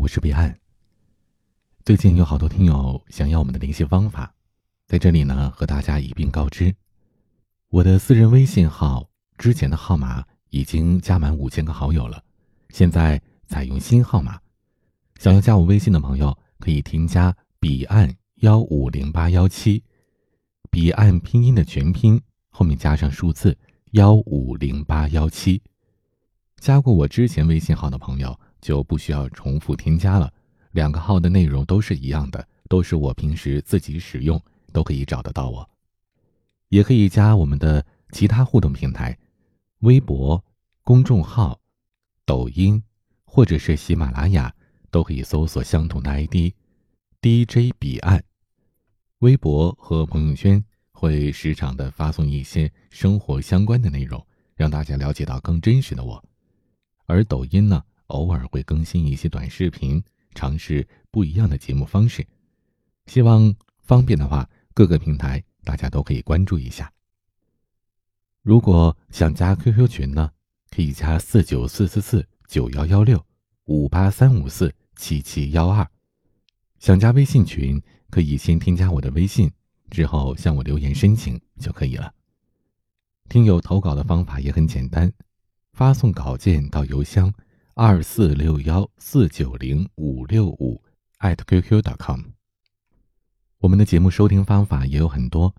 我是彼岸。最近有好多听友想要我们的联系方法，在这里呢和大家一并告知，我的私人微信号之前的号码已经加满五千个好友了，现在采用新号码。想要加我微信的朋友可以添加彼岸幺五零八幺七，彼岸拼音的全拼后面加上数字幺五零八幺七。加过我之前微信号的朋友。就不需要重复添加了，两个号的内容都是一样的，都是我平时自己使用，都可以找得到我。也可以加我们的其他互动平台，微博、公众号、抖音，或者是喜马拉雅，都可以搜索相同的 ID，DJ 彼岸。微博和朋友圈会时常的发送一些生活相关的内容，让大家了解到更真实的我。而抖音呢？偶尔会更新一些短视频，尝试不一样的节目方式。希望方便的话，各个平台大家都可以关注一下。如果想加 QQ 群呢，可以加四九四四四九幺幺六五八三五四七七幺二。想加微信群，可以先添加我的微信，之后向我留言申请就可以了。听友投稿的方法也很简单，发送稿件到邮箱。二四六幺四九零五六五艾特 @QQ.com。我们的节目收听方法也有很多，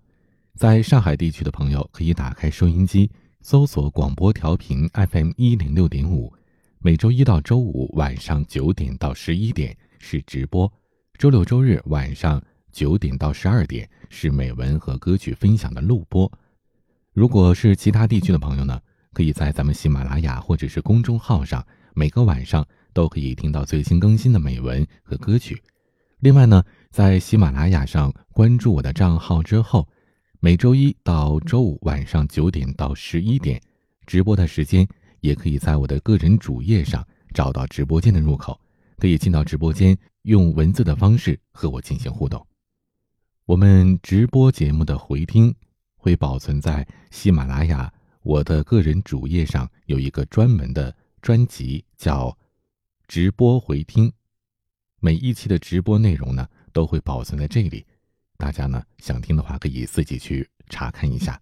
在上海地区的朋友可以打开收音机，搜索广播调频 FM 一零六点五。每周一到周五晚上九点到十一点是直播，周六周日晚上九点到十二点是美文和歌曲分享的录播。如果是其他地区的朋友呢，可以在咱们喜马拉雅或者是公众号上。每个晚上都可以听到最新更新的美文和歌曲。另外呢，在喜马拉雅上关注我的账号之后，每周一到周五晚上九点到十一点直播的时间，也可以在我的个人主页上找到直播间的入口，可以进到直播间，用文字的方式和我进行互动。我们直播节目的回听会保存在喜马拉雅我的个人主页上，有一个专门的。专辑叫“直播回听”，每一期的直播内容呢都会保存在这里，大家呢想听的话可以自己去查看一下。